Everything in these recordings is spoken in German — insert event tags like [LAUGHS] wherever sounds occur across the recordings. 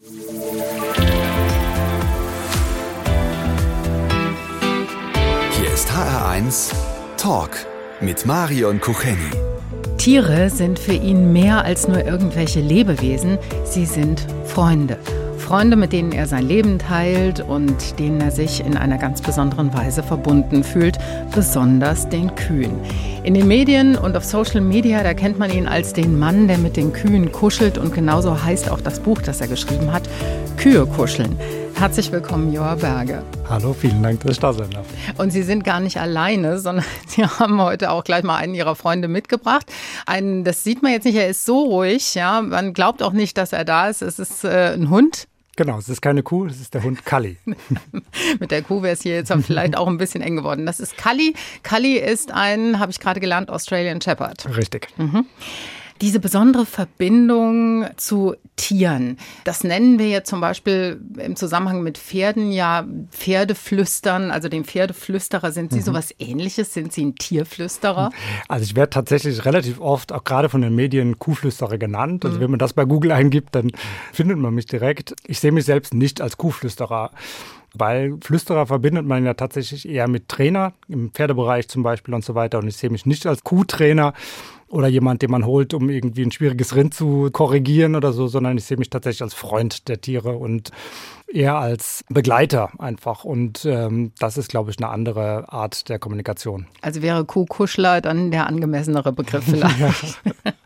Hier ist HR1 Talk mit Marion Kucheni. Tiere sind für ihn mehr als nur irgendwelche Lebewesen, sie sind Freunde. Freunde, mit denen er sein Leben teilt und denen er sich in einer ganz besonderen Weise verbunden fühlt, besonders den Kühen. In den Medien und auf Social Media, da kennt man ihn als den Mann, der mit den Kühen kuschelt und genauso heißt auch das Buch, das er geschrieben hat, Kühe kuscheln. Herzlich willkommen, Joa Berge. Hallo, vielen Dank, dass ich da sein darf. Und Sie sind gar nicht alleine, sondern [LAUGHS] Sie haben heute auch gleich mal einen Ihrer Freunde mitgebracht. Einen, das sieht man jetzt nicht, er ist so ruhig, ja. Man glaubt auch nicht, dass er da ist. Es ist äh, ein Hund, Genau, es ist keine Kuh, es ist der Hund Kalli. [LAUGHS] Mit der Kuh wäre es hier jetzt vielleicht auch ein bisschen eng geworden. Das ist Kalli. Kalli ist ein, habe ich gerade gelernt, Australian Shepherd. Richtig. Mhm. Diese besondere Verbindung zu Tieren, das nennen wir ja zum Beispiel im Zusammenhang mit Pferden ja Pferdeflüstern, also den Pferdeflüsterer. Sind Sie mhm. sowas ähnliches? Sind Sie ein Tierflüsterer? Also ich werde tatsächlich relativ oft auch gerade von den Medien Kuhflüsterer genannt. Also mhm. wenn man das bei Google eingibt, dann findet man mich direkt. Ich sehe mich selbst nicht als Kuhflüsterer weil Flüsterer verbindet man ja tatsächlich eher mit Trainer, im Pferdebereich zum Beispiel und so weiter. Und ich sehe mich nicht als Kuhtrainer oder jemand, den man holt, um irgendwie ein schwieriges Rind zu korrigieren oder so, sondern ich sehe mich tatsächlich als Freund der Tiere und eher als Begleiter einfach. Und ähm, das ist, glaube ich, eine andere Art der Kommunikation. Also wäre Kuhkuschler dann der angemessenere Begriff [LAUGHS] vielleicht. [LAUGHS]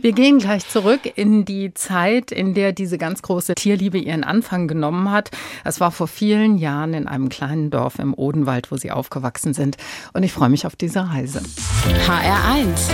Wir gehen gleich zurück in die Zeit, in der diese ganz große Tierliebe ihren Anfang genommen hat. Es war vor vielen Jahren in einem kleinen Dorf im Odenwald, wo sie aufgewachsen sind. Und ich freue mich auf diese Reise. HR1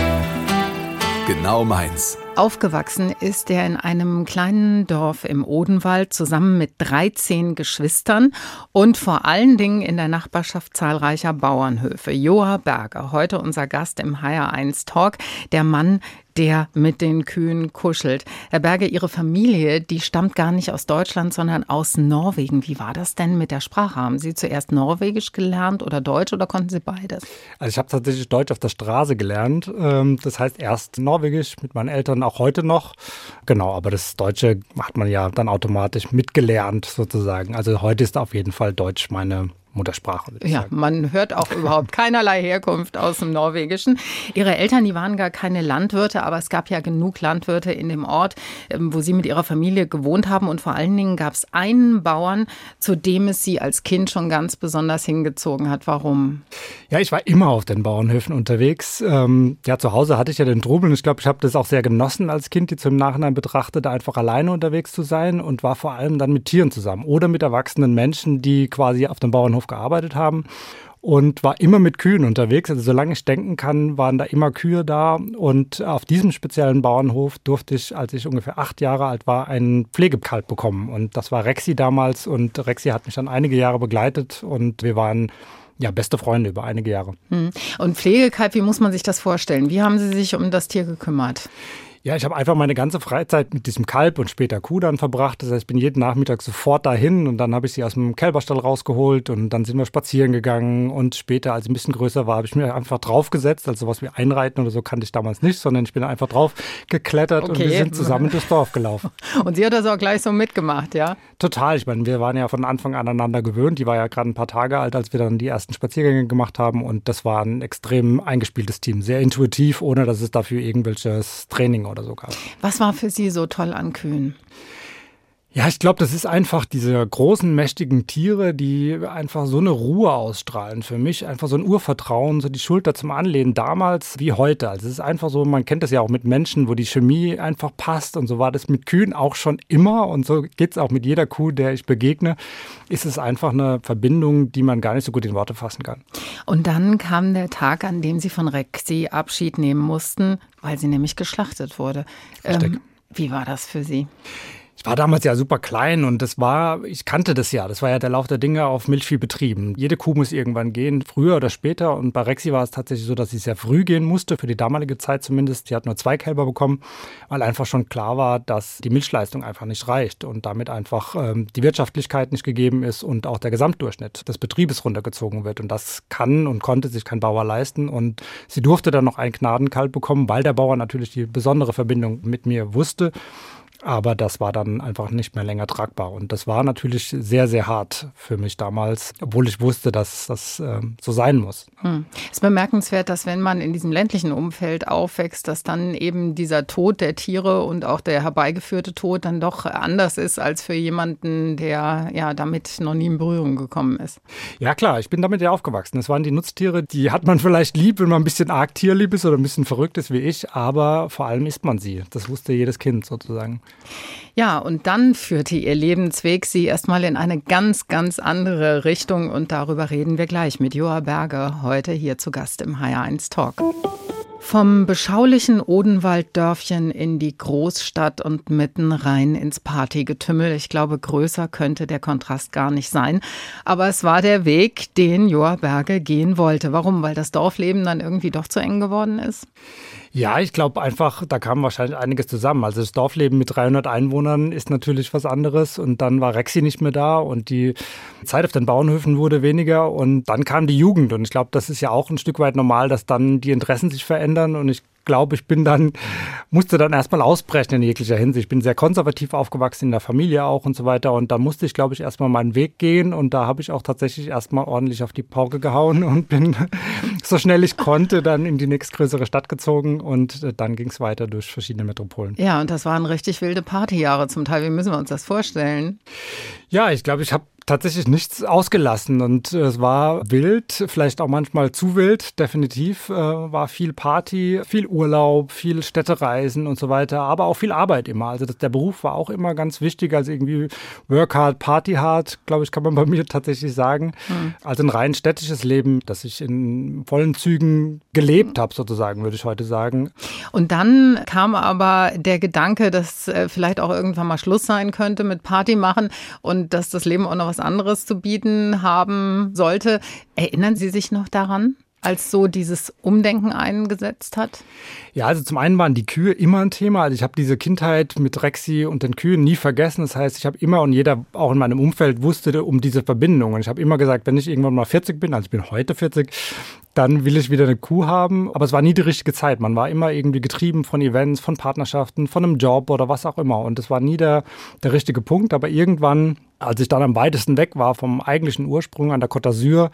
Genau meins. Aufgewachsen ist er in einem kleinen Dorf im Odenwald zusammen mit 13 Geschwistern und vor allen Dingen in der Nachbarschaft zahlreicher Bauernhöfe. Joa Berger, heute unser Gast im HR1 Talk, der Mann, der mit den Kühen kuschelt. Herr Berger, Ihre Familie, die stammt gar nicht aus Deutschland, sondern aus Norwegen. Wie war das denn mit der Sprache? Haben Sie zuerst Norwegisch gelernt oder Deutsch oder konnten Sie beides? Also ich habe tatsächlich Deutsch auf der Straße gelernt. Ähm, das heißt erst Norwegisch mit meinen Eltern auch heute noch. Genau, aber das Deutsche hat man ja dann automatisch mitgelernt sozusagen. Also heute ist auf jeden Fall Deutsch meine Muttersprache. Ja, sagen. man hört auch [LAUGHS] überhaupt keinerlei Herkunft aus dem Norwegischen. Ihre Eltern, die waren gar keine Landwirte, aber es gab ja genug Landwirte in dem Ort, ähm, wo Sie mit Ihrer Familie gewohnt haben. Und vor allen Dingen gab es einen Bauern, zu dem es Sie als Kind schon ganz besonders hingezogen hat. Warum? Ja, ich war immer auf den Bauernhöfen unterwegs. Ähm, ja, zu Hause hatte ich ja den Trubel und ich glaube, ich habe das auch sehr genossen als Kind, jetzt im Nachhinein betrachtet, einfach alleine unterwegs zu sein und war vor allem dann mit Tieren zusammen oder mit erwachsenen Menschen, die quasi auf dem Bauernhof Bauernhof gearbeitet haben und war immer mit Kühen unterwegs. Also solange ich denken kann, waren da immer Kühe da. Und auf diesem speziellen Bauernhof durfte ich, als ich ungefähr acht Jahre alt war, einen Pflegekalb bekommen. Und das war Rexi damals. Und Rexi hat mich dann einige Jahre begleitet und wir waren ja, beste Freunde über einige Jahre. Hm. Und Pflegekalb, wie muss man sich das vorstellen? Wie haben Sie sich um das Tier gekümmert? Ja, ich habe einfach meine ganze Freizeit mit diesem Kalb und später Kuh dann verbracht. Das heißt, ich bin jeden Nachmittag sofort dahin und dann habe ich sie aus dem Kälberstall rausgeholt und dann sind wir spazieren gegangen und später, als ich ein bisschen größer war, habe ich mir einfach draufgesetzt. Also sowas wie Einreiten oder so kannte ich damals nicht, sondern ich bin einfach drauf geklettert okay. und wir sind zusammen durchs Dorf gelaufen. [LAUGHS] Und sie hat das auch gleich so mitgemacht, ja? Total. Ich meine, wir waren ja von Anfang an aneinander gewöhnt. Die war ja gerade ein paar Tage alt, als wir dann die ersten Spaziergänge gemacht haben und das war ein extrem eingespieltes Team. Sehr intuitiv, ohne dass es dafür irgendwelches Training oder so gab. Was war für Sie so toll an Kühen? Ja, ich glaube, das ist einfach diese großen, mächtigen Tiere, die einfach so eine Ruhe ausstrahlen. Für mich einfach so ein Urvertrauen, so die Schulter zum Anlehnen damals wie heute. Also es ist einfach so, man kennt das ja auch mit Menschen, wo die Chemie einfach passt. Und so war das mit Kühen auch schon immer. Und so geht es auch mit jeder Kuh, der ich begegne. Ist es einfach eine Verbindung, die man gar nicht so gut in Worte fassen kann. Und dann kam der Tag, an dem Sie von Rexi Abschied nehmen mussten, weil sie nämlich geschlachtet wurde. Ähm, wie war das für Sie? Ich war damals ja super klein und das war, ich kannte das ja, das war ja der Lauf der Dinge auf Milchviehbetrieben. Jede Kuh muss irgendwann gehen, früher oder später. Und bei Rexi war es tatsächlich so, dass sie sehr früh gehen musste, für die damalige Zeit zumindest. Sie hat nur zwei Kälber bekommen, weil einfach schon klar war, dass die Milchleistung einfach nicht reicht und damit einfach ähm, die Wirtschaftlichkeit nicht gegeben ist und auch der Gesamtdurchschnitt des Betriebes runtergezogen wird. Und das kann und konnte sich kein Bauer leisten. Und sie durfte dann noch ein Gnadenkalb bekommen, weil der Bauer natürlich die besondere Verbindung mit mir wusste Aber das war dann einfach nicht mehr länger tragbar. Und das war natürlich sehr, sehr hart für mich damals, obwohl ich wusste, dass das äh, so sein muss. Hm. Es ist bemerkenswert, dass wenn man in diesem ländlichen Umfeld aufwächst, dass dann eben dieser Tod der Tiere und auch der herbeigeführte Tod dann doch anders ist als für jemanden, der ja damit noch nie in Berührung gekommen ist. Ja klar, ich bin damit ja aufgewachsen. Das waren die Nutztiere, die hat man [LAUGHS] vielleicht lieb, wenn man ein bisschen arg tierlieb ist oder ein bisschen verrückt ist wie ich, aber vor allem isst man sie. Das wusste jedes Kind sozusagen. Ja, und dann führte ihr Lebensweg sie erstmal in eine ganz, ganz andere Richtung und darüber reden wir gleich mit Joa Berger, heute hier zu Gast im HR1 Talk. Vom beschaulichen Odenwalddörfchen in die Großstadt und mitten rein ins Partygetümmel. Ich glaube, größer könnte der Kontrast gar nicht sein. Aber es war der Weg, den Joa Berge gehen wollte. Warum? Weil das Dorfleben dann irgendwie doch zu eng geworden ist? Ja, ich glaube einfach, da kam wahrscheinlich einiges zusammen. Also das Dorfleben mit 300 Einwohnern ist natürlich was anderes und dann war Rexi nicht mehr da und die Zeit auf den Bauernhöfen wurde weniger und dann kam die Jugend und ich glaube, das ist ja auch ein Stück weit normal, dass dann die Interessen sich verändern und ich glaube, ich bin dann, musste dann erstmal ausbrechen in jeglicher Hinsicht. Ich bin sehr konservativ aufgewachsen in der Familie auch und so weiter. Und da musste ich, glaube ich, erstmal meinen Weg gehen. Und da habe ich auch tatsächlich erstmal ordentlich auf die Pauke gehauen und bin [LAUGHS] so schnell ich konnte dann in die nächstgrößere Stadt gezogen. Und äh, dann ging es weiter durch verschiedene Metropolen. Ja, und das waren richtig wilde Partyjahre zum Teil. Wie müssen wir uns das vorstellen? Ja, ich glaube, ich habe tatsächlich nichts ausgelassen und äh, es war wild, vielleicht auch manchmal zu wild, definitiv. Äh, war viel Party, viel Urlaub, viel Städtereisen und so weiter, aber auch viel Arbeit immer. Also das, der Beruf war auch immer ganz wichtig, also irgendwie Work hard, Party hard, glaube ich, kann man [LAUGHS] bei mir tatsächlich sagen. Mhm. Also ein rein städtisches Leben, das ich in vollen Zügen gelebt habe, sozusagen, würde ich heute sagen. Und dann kam aber der Gedanke, dass äh, vielleicht auch irgendwann mal Schluss sein könnte mit Party machen und dass das Leben auch noch was was anderes zu bieten haben sollte. Erinnern Sie sich noch daran? als so dieses Umdenken eingesetzt hat? Ja, also zum einen waren die Kühe immer ein Thema. Also ich habe diese Kindheit mit Rexy und den Kühen nie vergessen. Das heißt, ich habe immer und jeder auch in meinem Umfeld wusste um diese Verbindung. Und ich habe immer gesagt, wenn ich irgendwann mal 40 bin, also ich bin heute 40, dann will ich wieder eine Kuh haben. Aber es war nie die richtige Zeit. Man war immer irgendwie getrieben von Events, von Partnerschaften, von einem Job oder was auch immer. Und das war nie der, der richtige Punkt. Aber irgendwann, als ich dann am weitesten weg war vom eigentlichen Ursprung an der Côte d'Azur,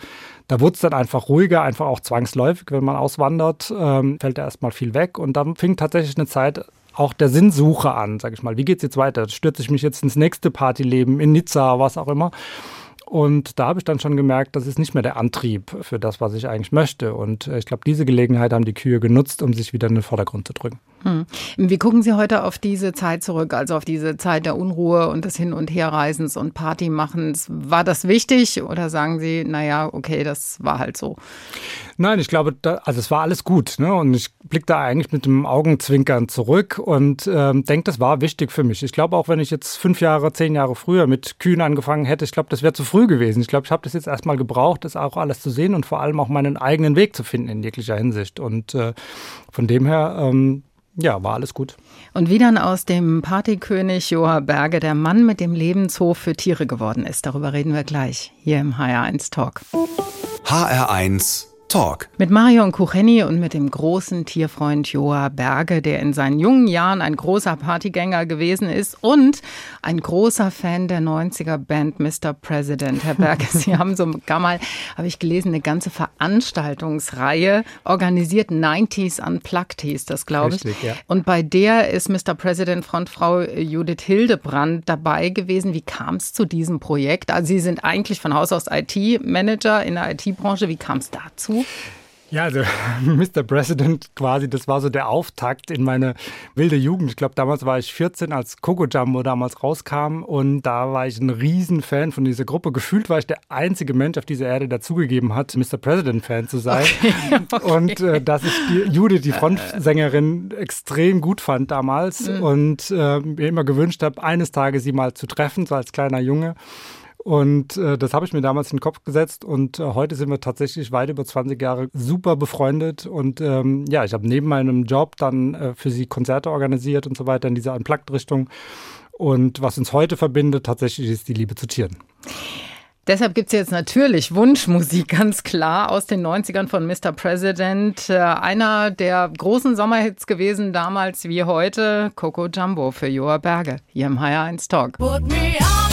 da wurde es dann einfach ruhiger, einfach auch zwangsläufig. Wenn man auswandert, ähm, fällt da erstmal viel weg. Und dann fing tatsächlich eine Zeit auch der Sinnsuche an, sag ich mal. Wie geht's jetzt weiter? Stürze ich mich jetzt ins nächste Partyleben in Nizza, was auch immer? Und da habe ich dann schon gemerkt, das ist nicht mehr der Antrieb für das, was ich eigentlich möchte. Und äh, ich glaube, diese Gelegenheit haben die Kühe genutzt, um sich wieder in den Vordergrund zu drücken. Hm. Wie gucken Sie heute auf diese Zeit zurück, also auf diese Zeit der Unruhe und des Hin- und Herreisens und Partymachens? War das wichtig oder sagen Sie, naja, okay, das war halt so? Nein, ich glaube, da, also es war alles gut. Ne? Und ich blicke da eigentlich mit dem Augenzwinkern zurück und ähm, denke, das war wichtig für mich. Ich glaube, auch wenn ich jetzt fünf Jahre, zehn Jahre früher mit Kühen angefangen hätte, ich glaube, das wäre zu früh gewesen. Ich glaube, ich habe das jetzt erstmal gebraucht, das auch alles zu sehen und vor allem auch meinen eigenen Weg zu finden in jeglicher Hinsicht. Und äh, von dem her ähm, ja, war alles gut. Und wie dann aus dem Partykönig Joa Berge der Mann mit dem Lebenshof für Tiere geworden ist, darüber reden wir gleich hier im HR1 Talk. HR1 Talk. Mit Marion Kucheni und mit dem großen Tierfreund Joa Berge, der in seinen jungen Jahren ein großer Partygänger gewesen ist und ein großer Fan der 90er Band Mr. President. Herr Berge, [LAUGHS] Sie haben sogar mal, habe ich gelesen, eine ganze Veranstaltungsreihe organisiert. 90s Unplugged hieß das, glaube ich. Richtig, ja. Und bei der ist Mr. President Frontfrau Judith Hildebrand dabei gewesen. Wie kam es zu diesem Projekt? Also Sie sind eigentlich von Haus aus IT-Manager in der IT-Branche. Wie kam es dazu? Ja, also [LAUGHS] Mr. President quasi, das war so der Auftakt in meine wilde Jugend. Ich glaube, damals war ich 14, als Coco Jumbo damals rauskam und da war ich ein Riesenfan von dieser Gruppe. Gefühlt war ich der einzige Mensch auf dieser Erde, der zugegeben hat, Mr. President-Fan zu sein. Okay, [LAUGHS] okay. Und äh, dass ich die, Judith, die Frontsängerin, extrem gut fand damals mhm. und äh, mir immer gewünscht habe, eines Tages sie mal zu treffen, so als kleiner Junge. Und äh, das habe ich mir damals in den Kopf gesetzt und äh, heute sind wir tatsächlich weit über 20 Jahre super befreundet. Und ähm, ja, ich habe neben meinem Job dann äh, für sie Konzerte organisiert und so weiter in dieser Unplugged-Richtung. Und was uns heute verbindet, tatsächlich ist die Liebe zu Tieren. Deshalb gibt es jetzt natürlich Wunschmusik, ganz klar, aus den 90ern von Mr. President. Äh, einer der großen Sommerhits gewesen, damals wie heute. Coco Jumbo für Joa Berge, hier im Higher 1 Talk. Put me up.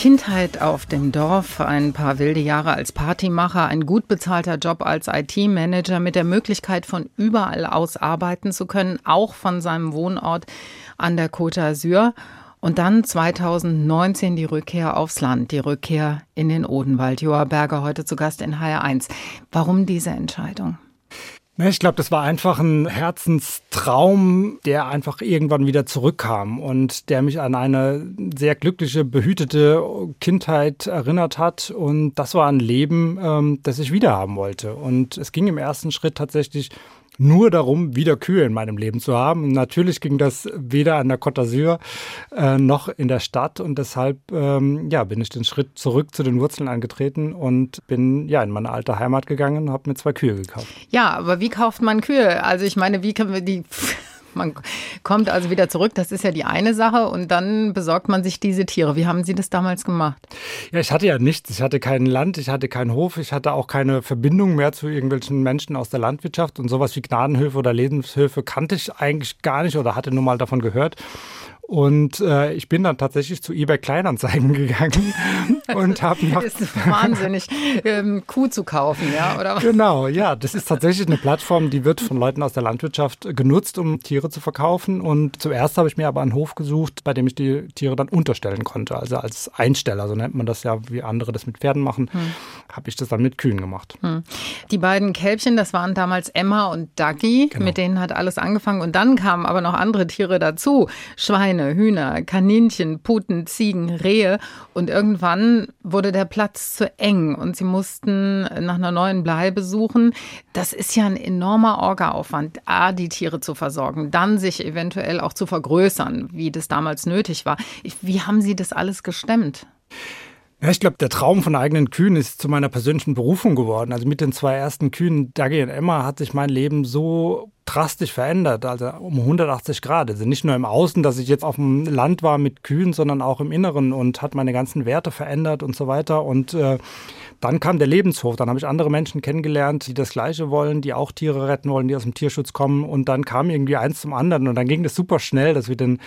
Kindheit auf dem Dorf, ein paar wilde Jahre als Partymacher, ein gut bezahlter Job als IT-Manager mit der Möglichkeit von überall aus arbeiten zu können, auch von seinem Wohnort an der Côte d'Azur. Und dann 2019 die Rückkehr aufs Land, die Rückkehr in den Odenwald. Joa Berger heute zu Gast in HR1. Warum diese Entscheidung? Ich glaube, das war einfach ein Herzenstraum, der einfach irgendwann wieder zurückkam und der mich an eine sehr glückliche, behütete Kindheit erinnert hat. Und das war ein Leben, ähm, das ich wiederhaben wollte. Und es ging im ersten Schritt tatsächlich nur darum, wieder Kühe in meinem Leben zu haben. natürlich ging das weder an der Côte d'Azur äh, noch in der Stadt und deshalb ähm, ja, bin ich den Schritt zurück zu den Wurzeln angetreten und bin ja in meine alte Heimat gegangen und habe mir zwei Kühe gekauft. Ja, aber wie kauft man Kühe? Also ich meine, wie können wir die [LAUGHS] man kommt also wieder zurück, das ist ja die eine Sache und dann besorgt man sich diese Tiere. Wie haben Sie das damals gemacht? Ja, ich hatte ja nichts. Ich hatte kein Land, ich hatte keinen Hof, ich hatte auch keine Verbindung mehr zu irgendwelchen Menschen aus der Landwirtschaft und sowas wie Gnadenhöfe oder Lebenshöfe kannte ich eigentlich gar nicht oder hatte nur mal davon gehört. Und äh, ich bin dann tatsächlich zu eBay Kleinanzeigen [LAUGHS] gegangen und habe noch. Das ist wahnsinnig, ähm, Kuh zu kaufen, ja, oder? Genau, ja. Das ist tatsächlich eine Plattform, die wird von Leuten aus der Landwirtschaft genutzt, um Tiere zu verkaufen. Und zuerst habe ich mir aber einen Hof gesucht, bei dem ich die Tiere dann unterstellen konnte. Also als Einsteller, so nennt man das ja, wie andere das mit Pferden machen, hm. habe ich das dann mit Kühen gemacht. Hm. Die beiden Kälbchen, das waren damals Emma und Dagi, genau. mit denen hat alles angefangen. Und dann kamen aber noch andere Tiere dazu. Schweine. Schweine, Hühner, Kaninchen, Puten, Ziegen, Rehe. Und irgendwann wurde der Platz zu eng und sie mussten nach einer neuen Bleibe suchen. Das ist ja ein enormer Orgaaufwand, A, die Tiere zu versorgen, dann sich eventuell auch zu vergrößern, wie das damals nötig war. Wie haben Sie das alles gestemmt? Ja, ich glaube, der Traum von eigenen Kühen ist zu meiner persönlichen Berufung geworden. Also mit den zwei ersten Kühen, Dagi und Emma, hat sich mein Leben so drastisch verändert, also um 180 Grad. Also nicht nur im Außen, dass ich jetzt auf dem Land war mit Kühen, sondern auch im Inneren und hat meine ganzen Werte verändert und so weiter. Und äh, dann kam der Lebenshof. Dann habe ich andere Menschen kennengelernt, die das Gleiche wollen, die auch Tiere retten wollen, die aus dem Tierschutz kommen. Und dann kam irgendwie eins zum anderen. Und dann ging das super schnell, dass wir den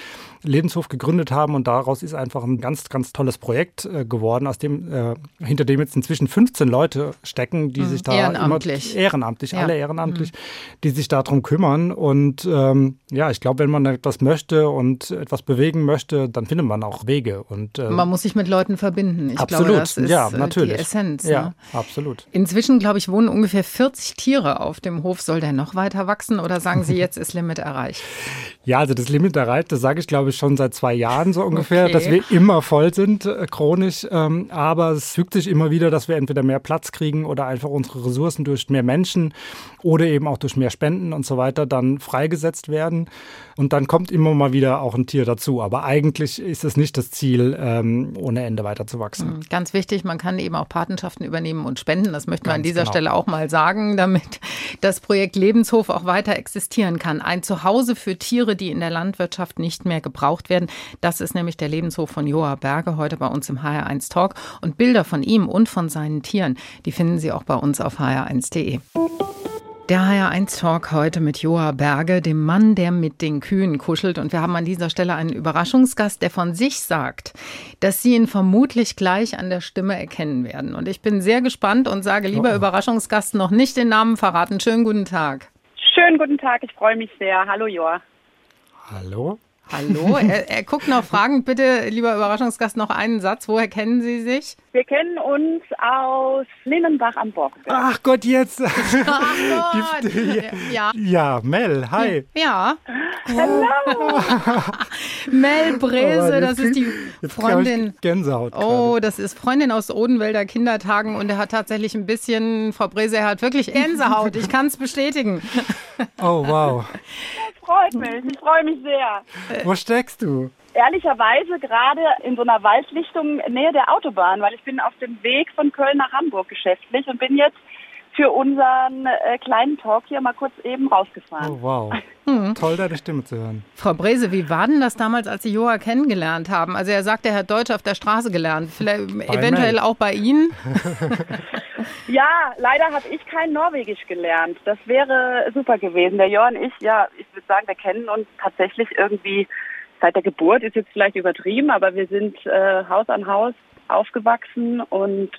Lebenshof gegründet haben. Und daraus ist einfach ein ganz, ganz tolles Projekt äh, geworden, aus dem, äh, hinter dem jetzt inzwischen 15 Leute stecken, die mhm, sich da ehrenamtlich, immer, ehrenamtlich, ja. alle ehrenamtlich, mhm. die sich darum kümmern. Und ähm, ja, ich glaube, wenn man etwas möchte und etwas bewegen möchte, dann findet man auch Wege. Und, äh, man muss sich mit Leuten verbinden. Ich absolut, glaube, das ist ja, äh, natürlich. die Essenz. Ja, ne? absolut. Inzwischen, glaube ich, wohnen ungefähr 40 Tiere auf dem Hof. Soll der noch weiter wachsen oder sagen Sie, [LAUGHS] jetzt ist Limit erreicht? Ja, also das Limit erreicht, das sage ich, glaube ich, schon seit zwei Jahren so ungefähr, okay. dass wir immer voll sind, äh, chronisch. Ähm, aber es fügt sich immer wieder, dass wir entweder mehr Platz kriegen oder einfach unsere Ressourcen durch mehr Menschen oder eben auch durch mehr Spenden und so weiter dann freigesetzt werden. Und dann kommt immer mal wieder auch ein Tier dazu. Aber eigentlich ist es nicht das Ziel, ähm, ohne Ende weiter zu wachsen. Mhm, ganz wichtig, man kann eben auch Patenschaften übernehmen und spenden. Das möchten wir an dieser genau. Stelle auch mal sagen, damit das Projekt Lebenshof auch weiter existieren kann. Ein Zuhause für Tiere, die in der Landwirtschaft nicht mehr gebraucht werden. Das ist nämlich der Lebenshof von Joa Berge heute bei uns im HR1 Talk. Und Bilder von ihm und von seinen Tieren, die finden Sie auch bei uns auf hr1.de. Der HR1 Talk heute mit Joa Berge, dem Mann, der mit den Kühen kuschelt. Und wir haben an dieser Stelle einen Überraschungsgast, der von sich sagt, dass Sie ihn vermutlich gleich an der Stimme erkennen werden. Und ich bin sehr gespannt und sage, lieber oh. Überraschungsgast, noch nicht den Namen verraten. Schönen guten Tag. Schönen guten Tag, ich freue mich sehr. Hallo Joa. Hallo. Hallo, er, er guckt noch fragend. Bitte, lieber Überraschungsgast, noch einen Satz. Woher kennen Sie sich? Wir kennen uns aus Linnenbach am Bock. Ach Gott, jetzt. Ach Gott. [LAUGHS] ja. ja, Mel, hi. Ja. Hallo. [LAUGHS] Mel Brese, Oh, das ist die Freundin. Gänsehaut. Oh, das ist Freundin aus Odenwälder Kindertagen und er hat tatsächlich ein bisschen, Frau Brese, er hat wirklich Gänsehaut. Ich kann es bestätigen. oh, wow. [LAUGHS] Freut mich. Ich freue mich sehr. Wo steckst du? Ehrlicherweise gerade in so einer Waldlichtung Nähe der Autobahn, weil ich bin auf dem Weg von Köln nach Hamburg geschäftlich und bin jetzt für unseren äh, kleinen Talk hier mal kurz eben rausgefahren. Oh, wow. [LAUGHS] Toll, deine Stimme zu hören. Frau Brese, wie war denn das damals, als Sie Joa kennengelernt haben? Also er sagt, er hat Deutsch auf der Straße gelernt. Vielleicht eventuell Mel. auch bei Ihnen? [LAUGHS] Ja, leider habe ich kein Norwegisch gelernt. Das wäre super gewesen. Der Jörn und ich, ja, ich würde sagen, wir kennen uns tatsächlich irgendwie seit der Geburt, ist jetzt vielleicht übertrieben, aber wir sind äh, Haus an Haus aufgewachsen und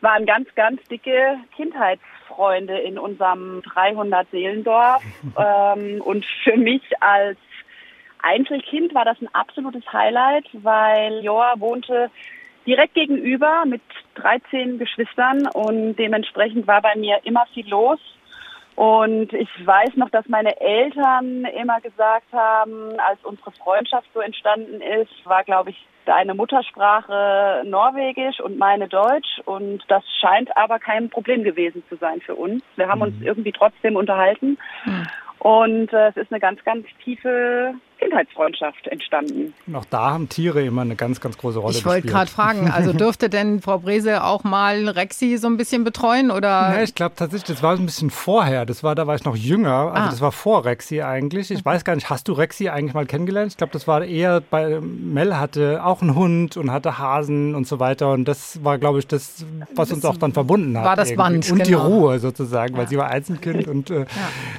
waren ganz, ganz dicke Kindheitsfreunde in unserem 300-Seelendorf. [LAUGHS] ähm, und für mich als Einzelkind war das ein absolutes Highlight, weil Joa wohnte direkt gegenüber mit 13 Geschwistern und dementsprechend war bei mir immer viel los. Und ich weiß noch, dass meine Eltern immer gesagt haben, als unsere Freundschaft so entstanden ist, war, glaube ich, deine Muttersprache Norwegisch und meine Deutsch. Und das scheint aber kein Problem gewesen zu sein für uns. Wir haben uns irgendwie trotzdem unterhalten. Und äh, es ist eine ganz, ganz tiefe Kindheitsfreundschaft entstanden. Und auch da haben Tiere immer eine ganz, ganz große Rolle Ich wollte gespielt. gerade fragen, [LAUGHS] also dürfte denn Frau Brese auch mal Rexi so ein bisschen betreuen oder? Ja, ich glaube tatsächlich, das war ein bisschen vorher. Das war, da war ich noch jünger. Also Ah. das war vor Rexy eigentlich. Ich weiß gar nicht, hast du Rexy eigentlich mal kennengelernt? Ich glaube, das war eher bei Mel hatte auch einen Hund und hatte Hasen und so weiter. Und das war, glaube ich, das, was uns auch dann verbunden hat. war das irgendwie. Band, Und die genau. Ruhe sozusagen, weil sie war Einzelkind und äh,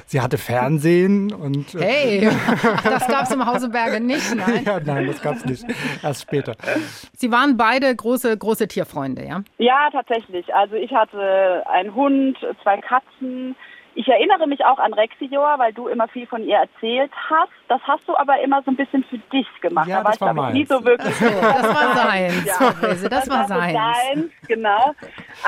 sie hatte Fernsehen und äh, Hey, [LAUGHS] das gab es im Hause Berge nicht, [LAUGHS] nein. ja, nein, das gab's nicht. Erst später. Sie waren beide große, große Tierfreunde, ja? Ja, tatsächlich. Also ich hatte einen Hund, zwei Katzen. Ich erinnere mich auch an Rexioa, weil du immer viel von ihr erzählt hast. Das hast du aber immer so ein bisschen für dich gemacht. Ja, da war [LAUGHS] das war glaube ich, nie so wirklich. Das war seins, Ja. Brese, das war so seins. seins, genau.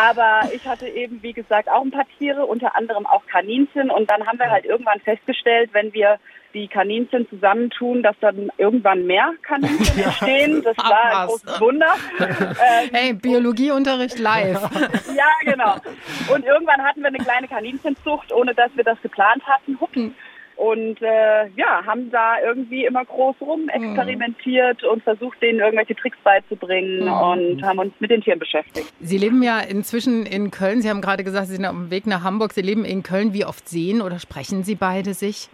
Aber ich hatte eben, wie gesagt, auch ein paar Tiere, unter anderem auch Kaninchen. Und dann haben wir halt irgendwann festgestellt, wenn wir die Kaninchen zusammentun, dass dann irgendwann mehr Kaninchen [LAUGHS] entstehen. Das war ein was. großes Wunder. [LAUGHS] Ähm, Hey, Biologieunterricht live. ja, genau. Und irgendwann hatten wir eine kleine Kaninchenzucht, ohne dass wir das geplant hatten. Hups. Und äh, ja, haben da irgendwie immer groß rum experimentiert und versucht, denen irgendwelche Tricks beizubringen und haben uns mit den Tieren beschäftigt. Sie leben ja inzwischen in Köln. Sie haben gerade gesagt, Sie sind auf dem Weg nach Hamburg. Sie leben in Köln. Wie oft sehen oder sprechen Sie beide sich?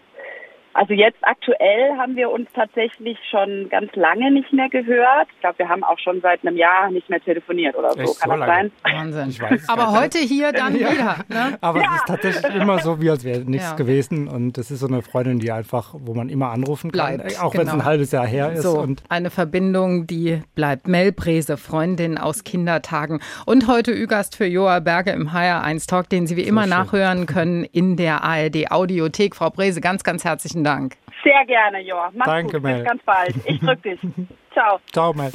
Also jetzt aktuell haben wir uns tatsächlich schon ganz lange nicht mehr gehört. Ich glaube, wir haben auch schon seit einem Jahr nicht mehr telefoniert oder so. Echt so Kann das lange? sein? Wahnsinn. Ich weiß Aber gar nicht. heute hier dann Ja. wieder. Ne? Aber es ist tatsächlich immer so, wie als wäre nichts Ja. gewesen. Und das ist so eine Freundin, die einfach, wo man immer anrufen kann, Bleibt, auch wenn es genau. ein halbes Jahr her ist. So, Und eine Verbindung, die bleibt. Mel Brese, Freundin aus Kindertagen. Und heute Ü-Gast für Joa Berge im HR1 Talk, den Sie wie immer schön. nachhören können in der ARD Audiothek. Frau Brese, ganz, ganz herzlichen Dank. Sehr gerne, Joa. Mach's Danke, gut. Mel. Bis ganz bald. Ich drück dich. [LAUGHS] Ciao. ciao, Mel.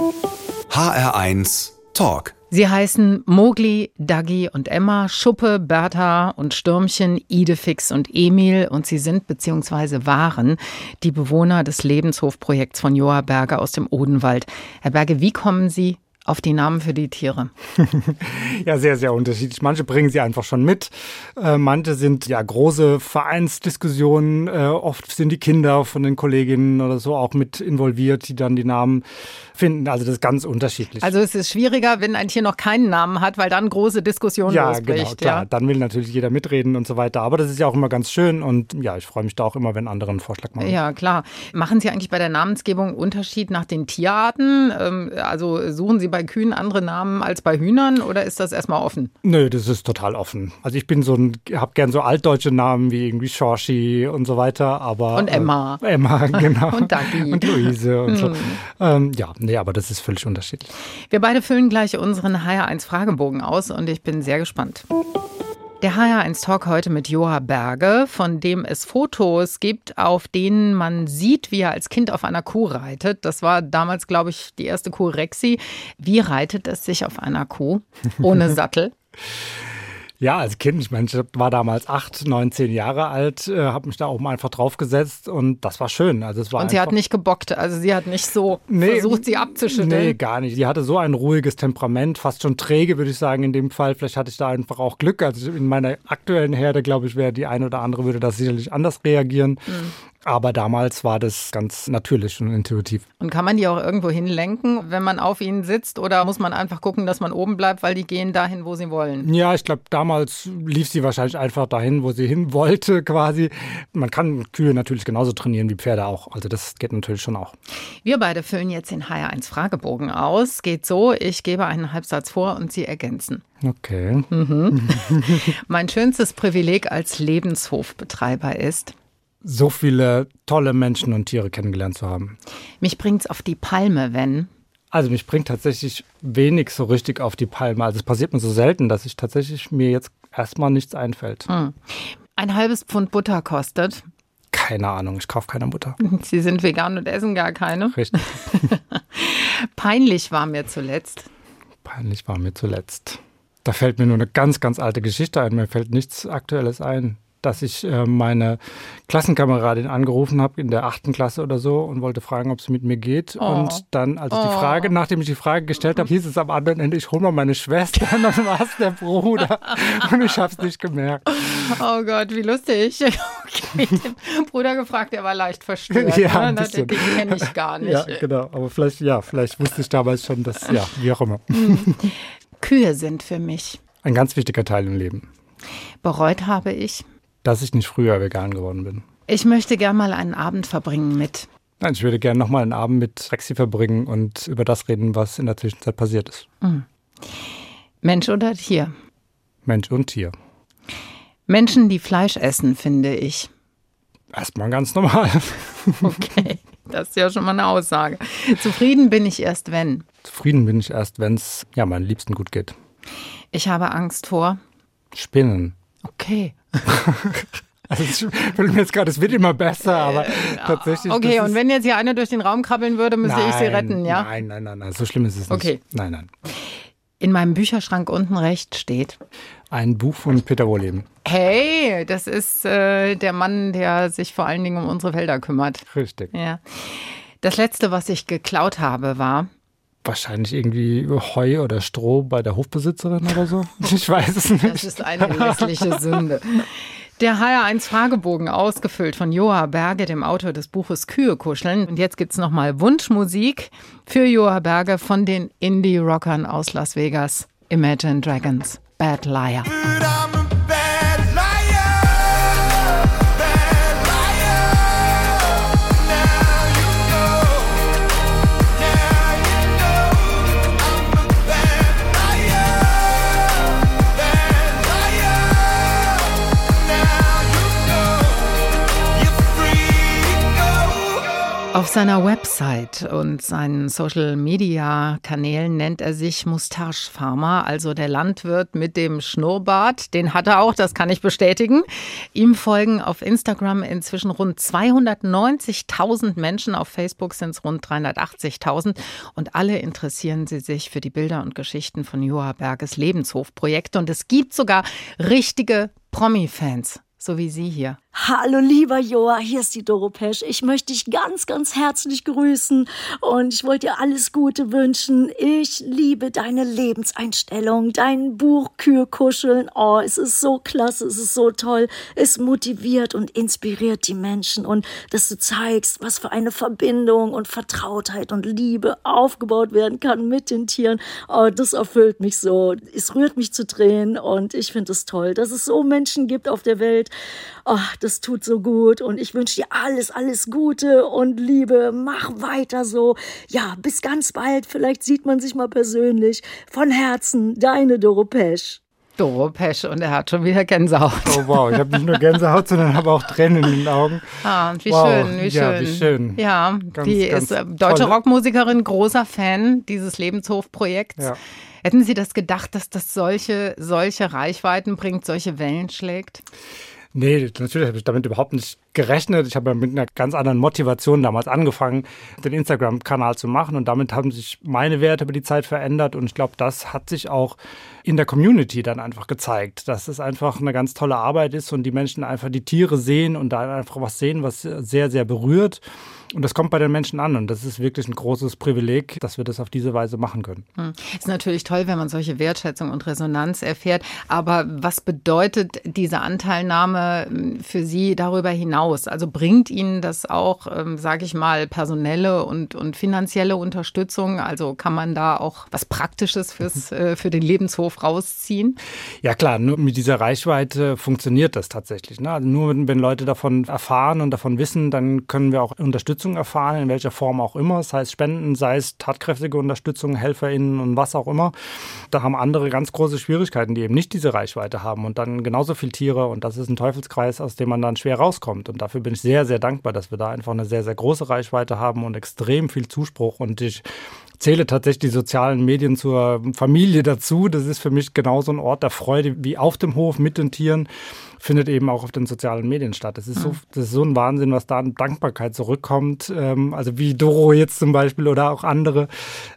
HR1 Talk. Sie heißen Mogli, Dagi und Emma, Schuppe, Bertha und Stürmchen, Idefix und Emil und sie sind bzw. waren die Bewohner des Lebenshofprojekts von Joa Berger aus dem Odenwald. Herr Berge, wie kommen Sie auf die Namen für die Tiere? [LAUGHS] Ja, sehr, sehr unterschiedlich. Manche bringen sie einfach schon mit. Äh, manche sind ja große Vereinsdiskussionen. Äh, oft sind die Kinder von den Kolleginnen oder so auch mit involviert, die dann die Namen finden. Also das ist ganz unterschiedlich. Also es ist schwieriger, wenn ein Tier noch keinen Namen hat, weil dann große Diskussionen ja, losbricht. genau, klar. ja. Dann will natürlich jeder mitreden und so weiter. Aber das ist ja auch immer ganz schön und ja, ich freue mich da auch immer, wenn andere einen Vorschlag machen. Ja, klar. Machen Sie eigentlich bei der Namensgebung Unterschied nach den Tierarten? Ähm, Also suchen Sie bei Kühen andere Namen als bei Hühnern oder ist das erstmal offen? Nö, das ist total offen. Also ich bin so ein, hab gern so altdeutsche Namen wie irgendwie Shoshi und so weiter, aber Und Emma. Äh, Emma, [LAUGHS] genau. Und Dagi. Und Luise und so. Ähm, ja, nee, aber das ist völlig unterschiedlich. Wir beide füllen gleich unseren HR1 Fragebogen aus und ich bin sehr gespannt. Der HR1 Talk heute mit Joa Berge, von dem es Fotos gibt, auf denen man sieht, wie er als Kind auf einer Kuh reitet. Das war damals, glaube ich, die erste Kuh Rexi. Wie reitet es sich auf einer Kuh ohne [LAUGHS] Sattel? Ja, als Kind, ich meine, ich war damals acht, neun, zehn Jahre alt, äh, habe mich da oben einfach draufgesetzt und das war schön. Also es war und sie hat nicht gebockt, also sie hat nicht so nee, versucht, sie abzuschütteln. Nee, gar nicht. Sie hatte so ein ruhiges Temperament, fast schon träge, würde ich sagen, in dem Fall. Vielleicht hatte ich da einfach auch Glück. Also in meiner aktuellen Herde, glaube ich, wäre die eine oder andere würde das sicherlich anders reagieren. Mhm. Aber damals war das ganz natürlich und intuitiv. Und kann man die auch irgendwo hinlenken, wenn man auf ihnen sitzt? Oder muss man einfach gucken, dass man oben bleibt, weil die gehen dahin, wo sie wollen? Ja, ich glaube, damals lief sie wahrscheinlich einfach dahin, wo sie hin [LAUGHS] wollte quasi. Man kann Kühe natürlich genauso trainieren wie Pferde auch. Also das geht natürlich schon auch. Wir beide füllen jetzt den HR1 Fragebogen aus. Geht so, ich gebe einen Halbsatz vor und Sie ergänzen. Okay. Mhm. [LAUGHS] mein schönstes Privileg als Lebenshofbetreiber ist? So viele tolle Menschen und Tiere kennengelernt zu haben. Mich bringt es auf die Palme, wenn. Also mich bringt tatsächlich wenig so richtig auf die Palme. Also es passiert mir so selten, dass ich tatsächlich mir jetzt erstmal nichts einfällt. Hm. Ein halbes Pfund Butter kostet. Keine Ahnung, ich kaufe keine Butter. [LAUGHS] Sie sind vegan und essen gar keine. Richtig. [LAUGHS] Peinlich war mir zuletzt. Peinlich war mir zuletzt. Da fällt mir nur eine ganz, ganz alte Geschichte ein. Mir fällt nichts Aktuelles ein dass ich äh, meine Klassenkameradin angerufen habe in der achten Klasse oder so und wollte fragen, ob sie mit mir geht. Oh. Und dann, also oh. die Frage, nachdem ich die Frage gestellt habe, hieß es am anderen Ende, ich hole mal meine Schwester [LAUGHS] und dann war es der Bruder. und ich habe es nicht gemerkt. Oh Gott, wie lustig. [LAUGHS] Okay, den Bruder gefragt, der war leicht verstört. [LAUGHS] Ja, ne? Den kenne ich gar nicht. Ja, genau. Aber vielleicht, ja, vielleicht wusste ich damals schon, dass, ja, wie auch immer. Kühe sind für mich. Ein ganz wichtiger Teil im Leben. Bereut habe ich dass ich nicht früher vegan geworden bin. Ich möchte gern mal einen Abend verbringen mit. Nein, ich würde gerne noch mal einen Abend mit Rexy verbringen und über das reden, was in der Zwischenzeit passiert ist. Mhm. Mensch oder Tier? Mensch und Tier. Menschen, die Fleisch essen, finde ich. Erstmal ganz normal. [LAUGHS] Okay, das ist ja schon mal eine Aussage. Zufrieden bin ich erst, wenn. Zufrieden bin ich erst, wenn es ja meinen Liebsten gut geht. Ich habe Angst vor Spinnen. Okay. [LAUGHS] Also ich will mir jetzt gerade, es wird immer besser, aber äh, tatsächlich. Okay, und wenn jetzt hier einer durch den Raum krabbeln würde, müsste nein, ich sie retten, ja? Nein, nein, nein, nein, so schlimm ist es nicht. Okay. Nein, nein. In meinem Bücherschrank unten rechts steht. Ein Buch von Peter Wohleben. Hey, das ist äh, der Mann, der sich vor allen Dingen um unsere Wälder kümmert. Richtig. Ja. Das letzte, was ich geklaut habe, war wahrscheinlich irgendwie Heu oder Stroh bei der Hofbesitzerin oder so. [LAUGHS] Ich weiß es nicht. Das ist eine hässliche Sünde. Der HR1 Fragebogen ausgefüllt von Joa Berge, dem Autor des Buches Kühe kuscheln. Und jetzt gibt es nochmal Wunschmusik für Joa Berge von den Indie-Rockern aus Las Vegas, Imagine Dragons, Bad Liar. Auf seiner Website und seinen Social-Media-Kanälen nennt er sich Mustache Farmer, also der Landwirt mit dem Schnurrbart. Den hat er auch, das kann ich bestätigen. Ihm folgen auf Instagram inzwischen rund 290.000 Menschen. Auf Facebook sind es rund 380.000. Und alle interessieren sie sich für die Bilder und Geschichten von Joa Berges Lebenshofprojekt. Und es gibt sogar richtige Promi-Fans so wie Sie hier. Hallo lieber Joa, hier ist die Doro Pesch. Ich möchte dich ganz, ganz herzlich grüßen und ich wollte dir alles Gute wünschen. Ich liebe deine Lebenseinstellung, dein Buch Kürkuscheln. Oh, es ist so klasse, es ist so toll. Es motiviert und inspiriert die Menschen und dass du zeigst, was für eine Verbindung und Vertrautheit und Liebe aufgebaut werden kann mit den Tieren. Oh, das erfüllt mich so. Es rührt mich zu Tränen und ich finde es toll, dass es so Menschen gibt auf der Welt, oh, das tut so gut und ich wünsche dir alles, alles Gute und Liebe. Mach weiter so. Ja, bis ganz bald. Vielleicht sieht man sich mal persönlich. Von Herzen, deine Doro Pesch. Doro Pesch und er hat schon wieder Gänsehaut. Oh wow, ich habe nicht nur Gänsehaut, sondern habe auch Tränen in den Augen. Ah, wie wow. schön, wie schön. Ja, wie schön. Ja, Ganz, die ganz ist äh, deutsche tolle- Rockmusikerin, großer Fan dieses Lebenshofprojekts. Ja. Hätten Sie das gedacht, dass das solche, solche Reichweiten bringt, solche Wellen schlägt? Nee, natürlich habe ich damit überhaupt nicht gerechnet. Ich habe ja mit einer ganz anderen Motivation damals angefangen, den Instagram-Kanal zu machen und damit haben sich meine Werte über die Zeit verändert und ich glaube, das hat sich auch in der Community dann einfach gezeigt, dass es einfach eine ganz tolle Arbeit ist und die Menschen einfach die Tiere sehen und da einfach was sehen, was sehr, sehr berührt. Und das kommt bei den Menschen an und das ist wirklich ein großes Privileg, dass wir das auf diese Weise machen können. Hm. Ist natürlich toll, wenn man solche Wertschätzung und Resonanz erfährt. Aber was bedeutet diese Anteilnahme hm, für Sie darüber hinaus? Also bringt Ihnen das auch, ähm, sage ich mal, personelle und, und finanzielle Unterstützung? Also kann man da auch was Praktisches fürs, [LAUGHS] äh, für den Lebenshof rausziehen? Ja klar, nur mit dieser Reichweite funktioniert das tatsächlich. Ne? Also nur wenn, wenn Leute davon erfahren und davon wissen, dann können wir auch Unterstützung erfahren, in welcher Form auch immer. Sei es Spenden, sei es tatkräftige Unterstützung, HelferInnen und was auch immer. Da haben andere ganz große Schwierigkeiten, die eben nicht diese Reichweite haben und dann genauso viel Tiere und das ist ein Teufelskreis, aus dem man dann schwer rauskommt. Und dafür bin ich sehr, sehr dankbar, dass wir da einfach eine sehr, sehr große Reichweite haben und extrem viel Zuspruch und ich zähle tatsächlich die sozialen Medien zur Familie dazu. Das ist für mich genauso ein Ort der Freude wie auf dem Hof mit den Tieren findet eben auch auf den sozialen Medien statt. Das ist so, das ist so ein Wahnsinn, was da an Dankbarkeit zurückkommt. Ähm, also wie Doro jetzt zum Beispiel oder auch andere.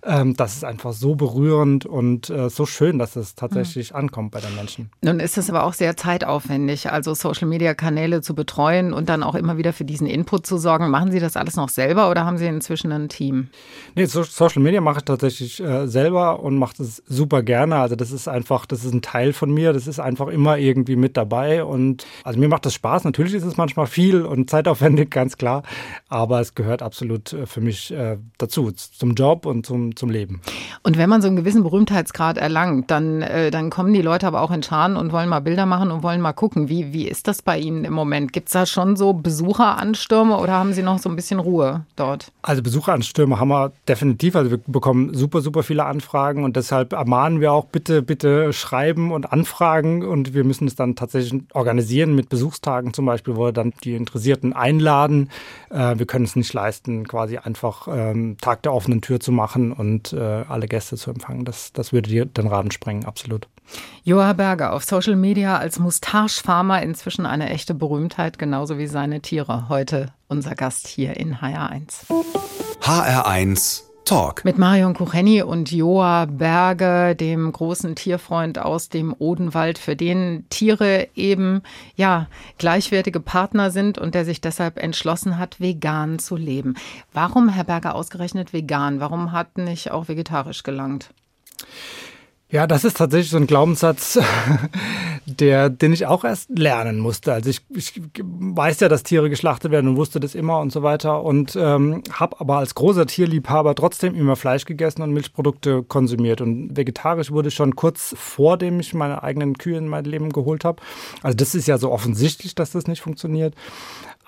Ähm, das ist einfach so berührend und äh, so schön, dass es tatsächlich ankommt bei den Menschen. Nun ist es aber auch sehr zeitaufwendig, also Social-Media-Kanäle zu betreuen und dann auch immer wieder für diesen Input zu sorgen. Machen Sie das alles noch selber oder haben Sie inzwischen ein Team? Nee, so Social Media mache ich tatsächlich äh, selber und mache das super gerne. Also das ist einfach, das ist ein Teil von mir. Das ist einfach immer irgendwie mit dabei. Und also mir macht das Spaß. Natürlich ist es manchmal viel und zeitaufwendig, [LAUGHS] ganz klar. Aber es gehört absolut äh, für mich äh, dazu, zum Job und zum, zum Leben. Und wenn man so einen gewissen Berühmtheitsgrad erlangt, dann, äh, dann kommen die Leute aber auch in Scharen und wollen mal Bilder machen und wollen mal gucken. Wie, wie ist das bei Ihnen im Moment? Gibt es da schon so Besucheranstürme oder haben Sie noch so ein bisschen Ruhe dort? Also Besucheranstürme haben wir definitiv. Also wir bekommen super, super viele Anfragen und deshalb ermahnen wir auch bitte, bitte schreiben und anfragen und wir müssen es dann tatsächlich organisieren mit Besuchstagen zum Beispiel, wo wir dann die Interessierten einladen. Äh, wir können es nicht leisten, quasi einfach ähm, Tag der offenen Tür zu machen und äh, alle Gäste zu empfangen. Das, das würde dir den Rahmen sprengen, absolut. Joa Berger auf Social Media als Mustache-Farmer inzwischen eine echte Berühmtheit, genauso wie seine Tiere. Heute unser Gast hier in HR1. HR1 Talk. Mit Marion Kucheni und Joa Berge, dem großen Tierfreund aus dem Odenwald, für den Tiere eben ja gleichwertige Partner sind und der sich deshalb entschlossen hat, vegan zu leben. Warum, Herr Berger, ausgerechnet vegan? Warum hat nicht auch vegetarisch gelangt? Ja, das ist tatsächlich so ein Glaubenssatz, [LAUGHS] der, den ich auch erst lernen musste. Also ich, ich weiß ja, dass Tiere geschlachtet werden und wusste das immer und so weiter und ähm, habe aber als großer Tierliebhaber trotzdem immer Fleisch gegessen und Milchprodukte konsumiert. Und vegetarisch wurde schon kurz vor dem ich meine eigenen Kühe in mein Leben geholt habe. Also das ist ja so offensichtlich, dass das nicht funktioniert.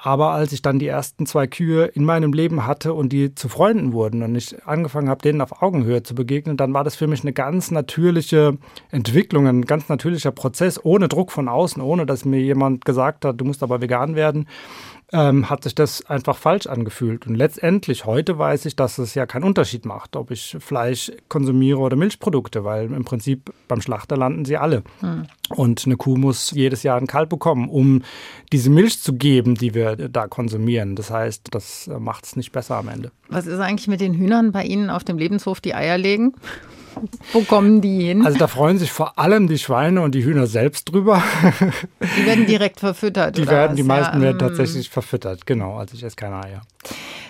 Aber als ich dann die ersten zwei Kühe in meinem Leben hatte und die zu Freunden wurden und ich angefangen habe, denen auf Augenhöhe zu begegnen, dann war das für mich eine ganz natürliche Entwicklung, ein ganz natürlicher Prozess, ohne Druck von außen, ohne dass mir jemand gesagt hat, du musst aber vegan werden. Ähm, hat sich das einfach falsch angefühlt. Und letztendlich, heute weiß ich, dass es ja keinen Unterschied macht, ob ich Fleisch konsumiere oder Milchprodukte, weil im Prinzip beim Schlachter landen sie alle. Hm. Und eine Kuh muss jedes Jahr einen Kalb bekommen, um diese Milch zu geben, die wir da konsumieren. Das heißt, das macht es nicht besser am Ende. Was ist eigentlich mit den Hühnern bei Ihnen auf dem Lebenshof, die Eier legen? [LAUGHS] Wo kommen die hin? Also da freuen sich vor allem die Schweine und die Hühner selbst drüber. [LAUGHS] Die werden direkt verfüttert. Die oder werden, was? die meisten ja, werden ähm, tatsächlich verfüttert, genau. Also ich esse keine Eier.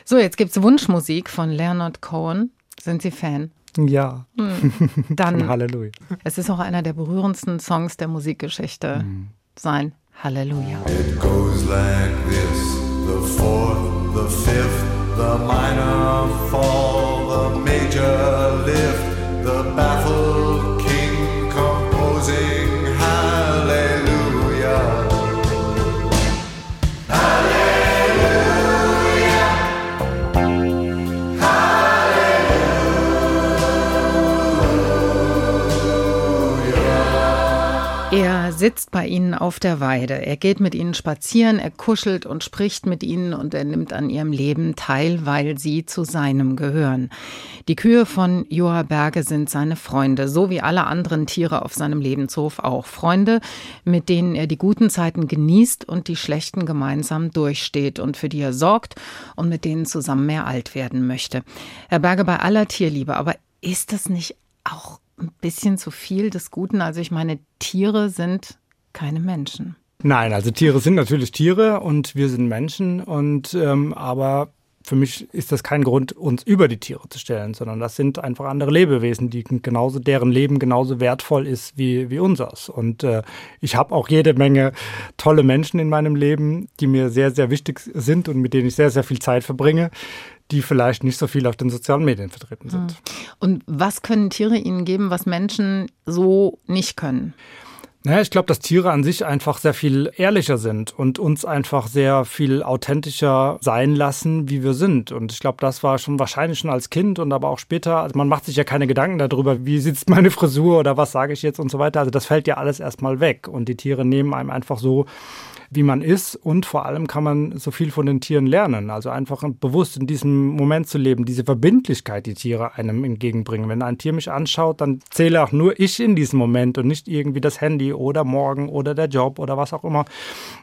So, jetzt gibt es Wunschmusik von Leonard Cohen. Sind Sie Fan? Ja, [LAUGHS] Dann, Halleluja. es ist auch einer der berührendsten Songs der Musikgeschichte. Sein Halleluja. It goes like this the fourth, the fifth, the minor fall, the major lift, the baffled Sitzt bei ihnen auf der Weide, er geht mit ihnen spazieren, er kuschelt und spricht mit ihnen und er nimmt an ihrem Leben teil, weil sie zu seinem gehören. Die Kühe von Joa Berge sind seine Freunde, so wie alle anderen Tiere auf seinem Lebenshof auch. Freunde, mit denen er die guten Zeiten genießt und die schlechten gemeinsam durchsteht und für die er sorgt und mit denen zusammen mehr alt werden möchte. Herr Berge, bei aller Tierliebe, aber ist das nicht auch ein bisschen zu viel des Guten. Also ich meine, Tiere sind keine Menschen. Nein, also Tiere sind natürlich Tiere und wir sind Menschen und ähm, aber für mich ist das kein Grund, uns über die Tiere zu stellen, sondern das sind einfach andere Lebewesen, die genauso, deren Leben genauso wertvoll ist wie, wie unseres. Und äh, ich habe auch jede Menge tolle Menschen in meinem Leben, die mir sehr, sehr wichtig sind und mit denen ich sehr, sehr viel Zeit verbringe die vielleicht nicht so viel auf den sozialen Medien vertreten sind. Hm. Und was können Tiere Ihnen geben, was Menschen so nicht können? Naja, ich glaube, dass Tiere an sich einfach sehr viel ehrlicher sind und uns einfach sehr viel authentischer sein lassen, wie wir sind. Und ich glaube, das war schon wahrscheinlich schon als Kind und aber auch später. Also man macht sich ja keine Gedanken darüber, wie sitzt meine Frisur oder was sage ich jetzt und so weiter. Also das fällt ja alles erstmal weg. Und die Tiere nehmen einem einfach so wie man ist und vor allem kann man so viel von den Tieren lernen. Also einfach bewusst in diesem Moment zu leben, diese Verbindlichkeit, die Tiere einem entgegenbringen. Wenn ein Tier mich anschaut, dann zähle auch nur ich in diesem Moment und nicht irgendwie das Handy oder morgen oder der Job oder was auch immer.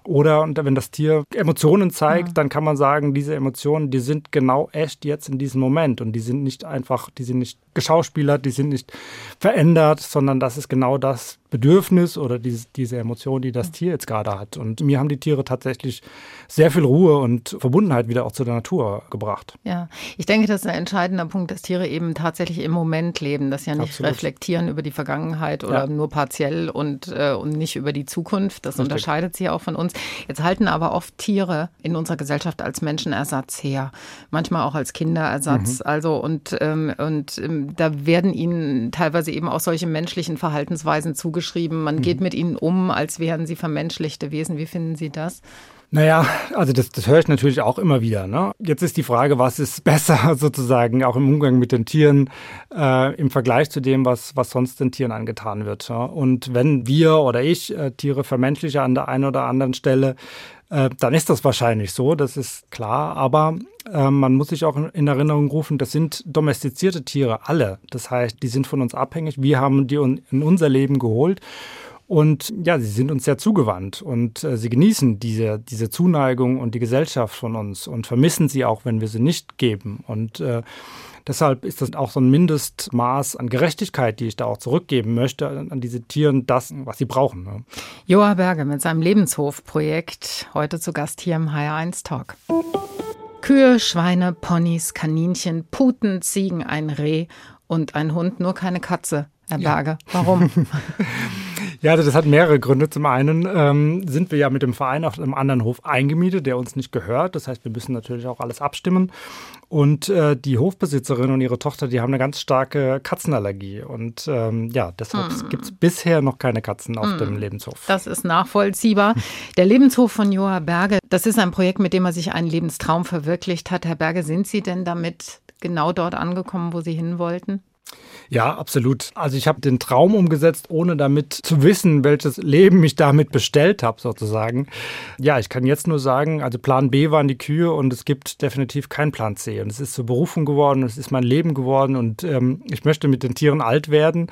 Oder wenn das Tier Emotionen zeigt, ja. dann kann man sagen, diese Emotionen, die sind genau echt jetzt in diesem Moment und die sind nicht einfach, die sind nicht geschauspielert, die sind nicht verändert, sondern das ist genau das Bedürfnis oder diese, diese Emotion, die das Tier jetzt gerade hat. Und mir haben die Tiere tatsächlich sehr viel Ruhe und Verbundenheit wieder auch zu der Natur gebracht. Ja, ich denke, das ist ein entscheidender Punkt, dass Tiere eben tatsächlich im Moment leben, dass ja nicht Absolut. reflektieren über die Vergangenheit oder ja. nur partiell und, äh, und nicht über die Zukunft. Das Richtig. unterscheidet sie auch von uns. Jetzt halten aber oft Tiere in unserer Gesellschaft als Menschenersatz her, manchmal auch als Kinderersatz. Mhm. Also und, ähm, und ähm, da werden ihnen teilweise eben auch solche menschlichen Verhaltensweisen zugeschrieben. Man mhm. geht mit ihnen um, als wären sie vermenschlichte Wesen. Wie finden Sie das? Naja, also das, das höre ich natürlich auch immer wieder. Ne? Jetzt ist die Frage, was ist besser [LAUGHS] sozusagen auch im Umgang mit den Tieren äh, im Vergleich zu dem, was, was sonst den Tieren angetan wird. Ja? Und wenn wir oder ich äh, Tiere vermenschliche an der einen oder anderen Stelle, äh, dann ist das wahrscheinlich so, das ist klar. Aber äh, man muss sich auch in Erinnerung rufen, das sind domestizierte Tiere, alle. Das heißt, die sind von uns abhängig. Wir haben die in unser Leben geholt. Und ja, sie sind uns sehr zugewandt und äh, sie genießen diese, diese Zuneigung und die Gesellschaft von uns und vermissen sie auch, wenn wir sie nicht geben. Und äh, deshalb ist das auch so ein Mindestmaß an Gerechtigkeit, die ich da auch zurückgeben möchte an diese Tieren, das, was sie brauchen. Ne? Joa Berge mit seinem Lebenshofprojekt, heute zu Gast hier im HR1 Talk. Kühe, Schweine, Ponys, Kaninchen, Puten, Ziegen, ein Reh und ein Hund, nur keine Katze. Herr Berge, ja. warum? [LAUGHS] Ja, also das hat mehrere Gründe. Zum einen ähm, sind wir ja mit dem Verein auf einem anderen Hof eingemietet, der uns nicht gehört. Das heißt, wir müssen natürlich auch alles abstimmen. Und äh, die Hofbesitzerin und ihre Tochter, die haben eine ganz starke Katzenallergie. Und ähm, ja, deshalb hm. gibt es bisher noch keine Katzen auf hm. dem Lebenshof. Das ist nachvollziehbar. Der Lebenshof von Joa Berge, das ist ein Projekt, mit dem er sich einen Lebenstraum verwirklicht hat. Herr Berge, sind Sie denn damit genau dort angekommen, wo Sie hin wollten? Ja, absolut. Also ich habe den Traum umgesetzt, ohne damit zu wissen, welches Leben ich damit bestellt habe, sozusagen. Ja, ich kann jetzt nur sagen, also Plan B waren die Kühe und es gibt definitiv keinen Plan C. Und es ist zur Berufung geworden, es ist mein Leben geworden und ähm, ich möchte mit den Tieren alt werden.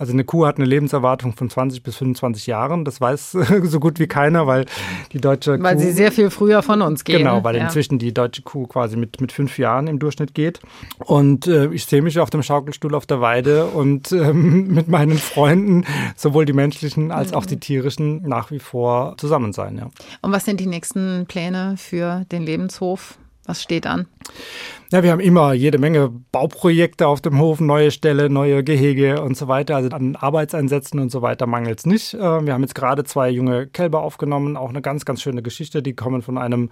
Also eine Kuh hat eine Lebenserwartung von 20 bis 25 Jahren. Das weiß [LAUGHS] so gut wie keiner, weil die deutsche Weil Kuh, sie sehr viel früher von uns gehen. Genau, weil ja. inzwischen die deutsche Kuh quasi mit, mit fünf Jahren im Durchschnitt geht. Und äh, ich sehe mich auf dem Schaukelstuhl auf der Weide und ähm, [LAUGHS] mit meinen Freunden, sowohl die menschlichen als auch die mhm. tierischen, nach wie vor zusammen sein. Ja. Und was sind die nächsten Pläne für den Lebenshof? Was steht an? Ja, wir haben immer jede Menge Bauprojekte auf dem Hof, neue Ställe, neue Gehege und so weiter. Also an Arbeitseinsätzen und so weiter mangelt es nicht. Äh, wir haben jetzt gerade zwei junge Kälber aufgenommen, auch eine ganz, ganz schöne Geschichte. Die kommen von einem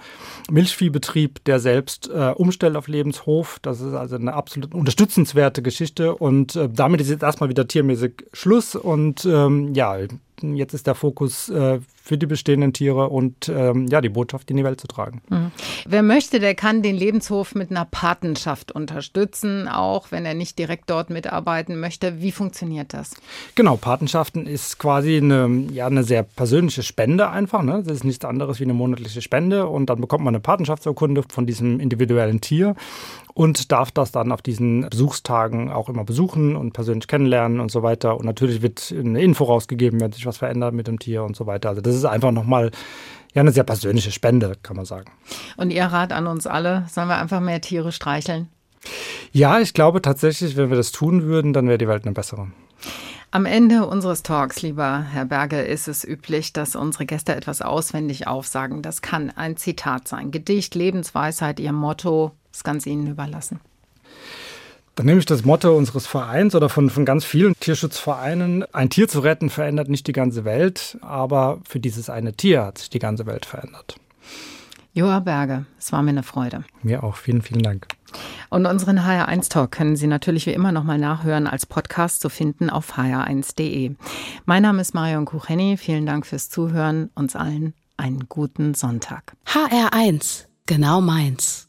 Milchviehbetrieb, der selbst äh, umstellt auf Lebenshof. Das ist also eine absolut unterstützenswerte Geschichte. Und äh, damit ist jetzt erstmal wieder tiermäßig Schluss. Und ähm, ja, jetzt ist der Fokus äh, für die bestehenden Tiere und ähm, ja, die Botschaft in die Welt zu tragen. Mhm. Wer möchte, der kann den Lebenshof mit einer Patenschaft unterstützen, auch wenn er nicht direkt dort mitarbeiten möchte. Wie funktioniert das? Genau, Patenschaften ist quasi eine, ja, eine sehr persönliche Spende einfach. Ne? Das ist nichts anderes wie eine monatliche Spende und dann bekommt man eine Patenschaftsurkunde von diesem individuellen Tier und darf das dann auf diesen Besuchstagen auch immer besuchen und persönlich kennenlernen und so weiter. Und natürlich wird eine Info rausgegeben, wenn sich was verändert mit dem Tier und so weiter. Also das ist einfach nochmal ja eine sehr persönliche Spende, kann man sagen. Und Ihr Rat an uns alle, sollen wir einfach mehr Tiere streicheln? Ja, ich glaube tatsächlich, wenn wir das tun würden, dann wäre die Welt eine bessere. Am Ende unseres Talks, lieber Herr Berge, ist es üblich, dass unsere Gäste etwas auswendig aufsagen. Das kann ein Zitat sein, Gedicht, Lebensweisheit, Ihr Motto, ist ganz Ihnen überlassen. Dann nehme ich das Motto unseres Vereins oder von, von ganz vielen Tierschutzvereinen. Ein Tier zu retten verändert nicht die ganze Welt, aber für dieses eine Tier hat sich die ganze Welt verändert. Joa Berge, es war mir eine Freude. Mir auch. Vielen, vielen Dank. Und unseren HR1 Talk können Sie natürlich wie immer nochmal nachhören als Podcast zu finden auf hr1.de. Mein Name ist Marion Kucheni. Vielen Dank fürs Zuhören. Uns allen einen guten Sonntag. HR1, genau meins.